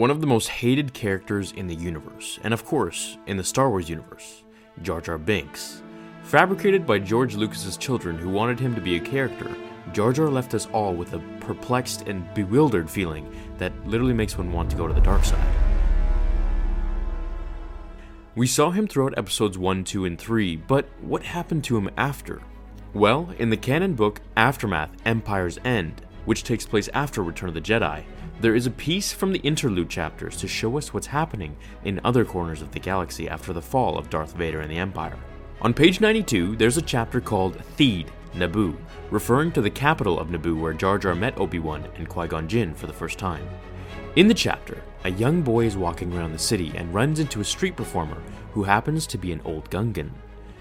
One of the most hated characters in the universe, and of course, in the Star Wars universe, Jar Jar Binks. Fabricated by George Lucas's children who wanted him to be a character, Jar Jar left us all with a perplexed and bewildered feeling that literally makes one want to go to the dark side. We saw him throughout episodes 1, 2, and 3, but what happened to him after? Well, in the canon book Aftermath Empire's End, which takes place after Return of the Jedi, there is a piece from the interlude chapters to show us what's happening in other corners of the galaxy after the fall of Darth Vader and the Empire. On page 92, there's a chapter called Theed, Naboo, referring to the capital of Naboo where Jar Jar met Obi-Wan and Qui-Gon Jinn for the first time. In the chapter, a young boy is walking around the city and runs into a street performer who happens to be an old Gungan.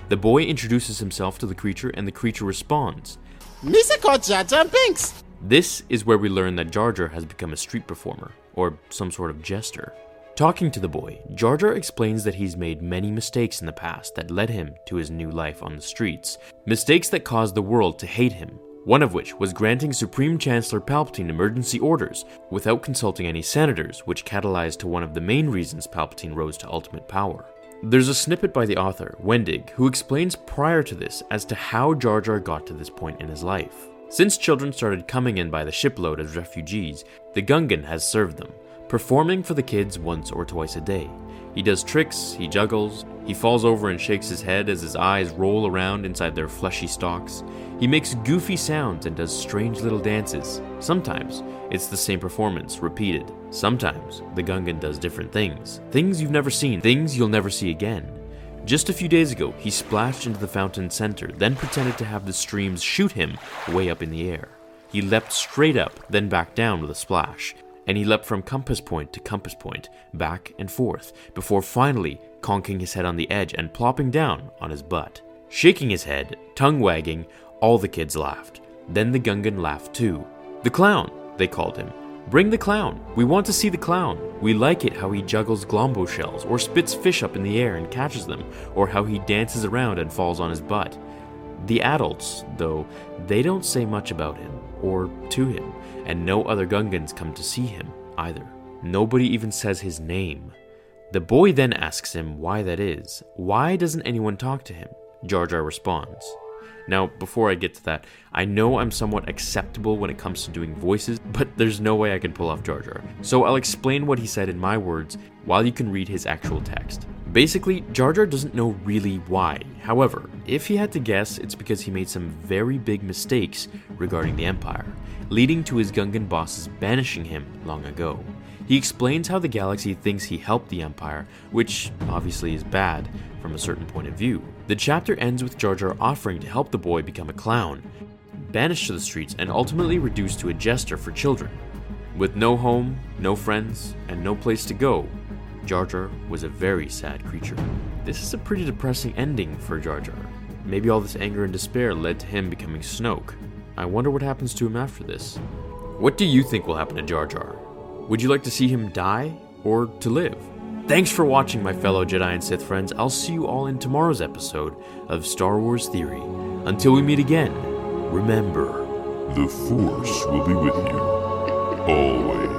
The boy introduces himself to the creature and the creature responds. Misako Jar Jar Binks! This is where we learn that Jar Jar has become a street performer, or some sort of jester. Talking to the boy, Jar Jar explains that he's made many mistakes in the past that led him to his new life on the streets. Mistakes that caused the world to hate him. One of which was granting Supreme Chancellor Palpatine emergency orders without consulting any senators, which catalyzed to one of the main reasons Palpatine rose to ultimate power. There's a snippet by the author, Wendig, who explains prior to this as to how Jar Jar got to this point in his life. Since children started coming in by the shipload as refugees, the Gungan has served them, performing for the kids once or twice a day. He does tricks, he juggles, he falls over and shakes his head as his eyes roll around inside their fleshy stalks. He makes goofy sounds and does strange little dances. Sometimes it's the same performance, repeated. Sometimes the Gungan does different things. Things you've never seen, things you'll never see again. Just a few days ago, he splashed into the fountain center, then pretended to have the streams shoot him way up in the air. He leapt straight up, then back down with a splash, and he leapt from compass point to compass point, back and forth, before finally conking his head on the edge and plopping down on his butt. Shaking his head, tongue wagging, all the kids laughed. Then the Gungan laughed too. The clown, they called him. Bring the clown. We want to see the clown. We like it how he juggles glombo shells, or spits fish up in the air and catches them, or how he dances around and falls on his butt. The adults, though, they don't say much about him, or to him, and no other Gungans come to see him either. Nobody even says his name. The boy then asks him why that is. Why doesn't anyone talk to him? Jar Jar responds. Now, before I get to that, I know I'm somewhat acceptable when it comes to doing voices, but there's no way I can pull off Jar Jar. So I'll explain what he said in my words while you can read his actual text. Basically, Jar Jar doesn't know really why. However, if he had to guess, it's because he made some very big mistakes regarding the Empire, leading to his Gungan bosses banishing him long ago. He explains how the galaxy thinks he helped the Empire, which obviously is bad from a certain point of view. The chapter ends with Jar Jar offering to help the boy become a clown, banished to the streets, and ultimately reduced to a jester for children. With no home, no friends, and no place to go, Jar Jar was a very sad creature. This is a pretty depressing ending for Jar Jar. Maybe all this anger and despair led to him becoming Snoke. I wonder what happens to him after this. What do you think will happen to Jar Jar? Would you like to see him die or to live? Thanks for watching, my fellow Jedi and Sith friends. I'll see you all in tomorrow's episode of Star Wars Theory. Until we meet again, remember the Force will be with you always.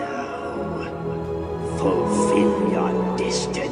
Now, fulfill your destiny.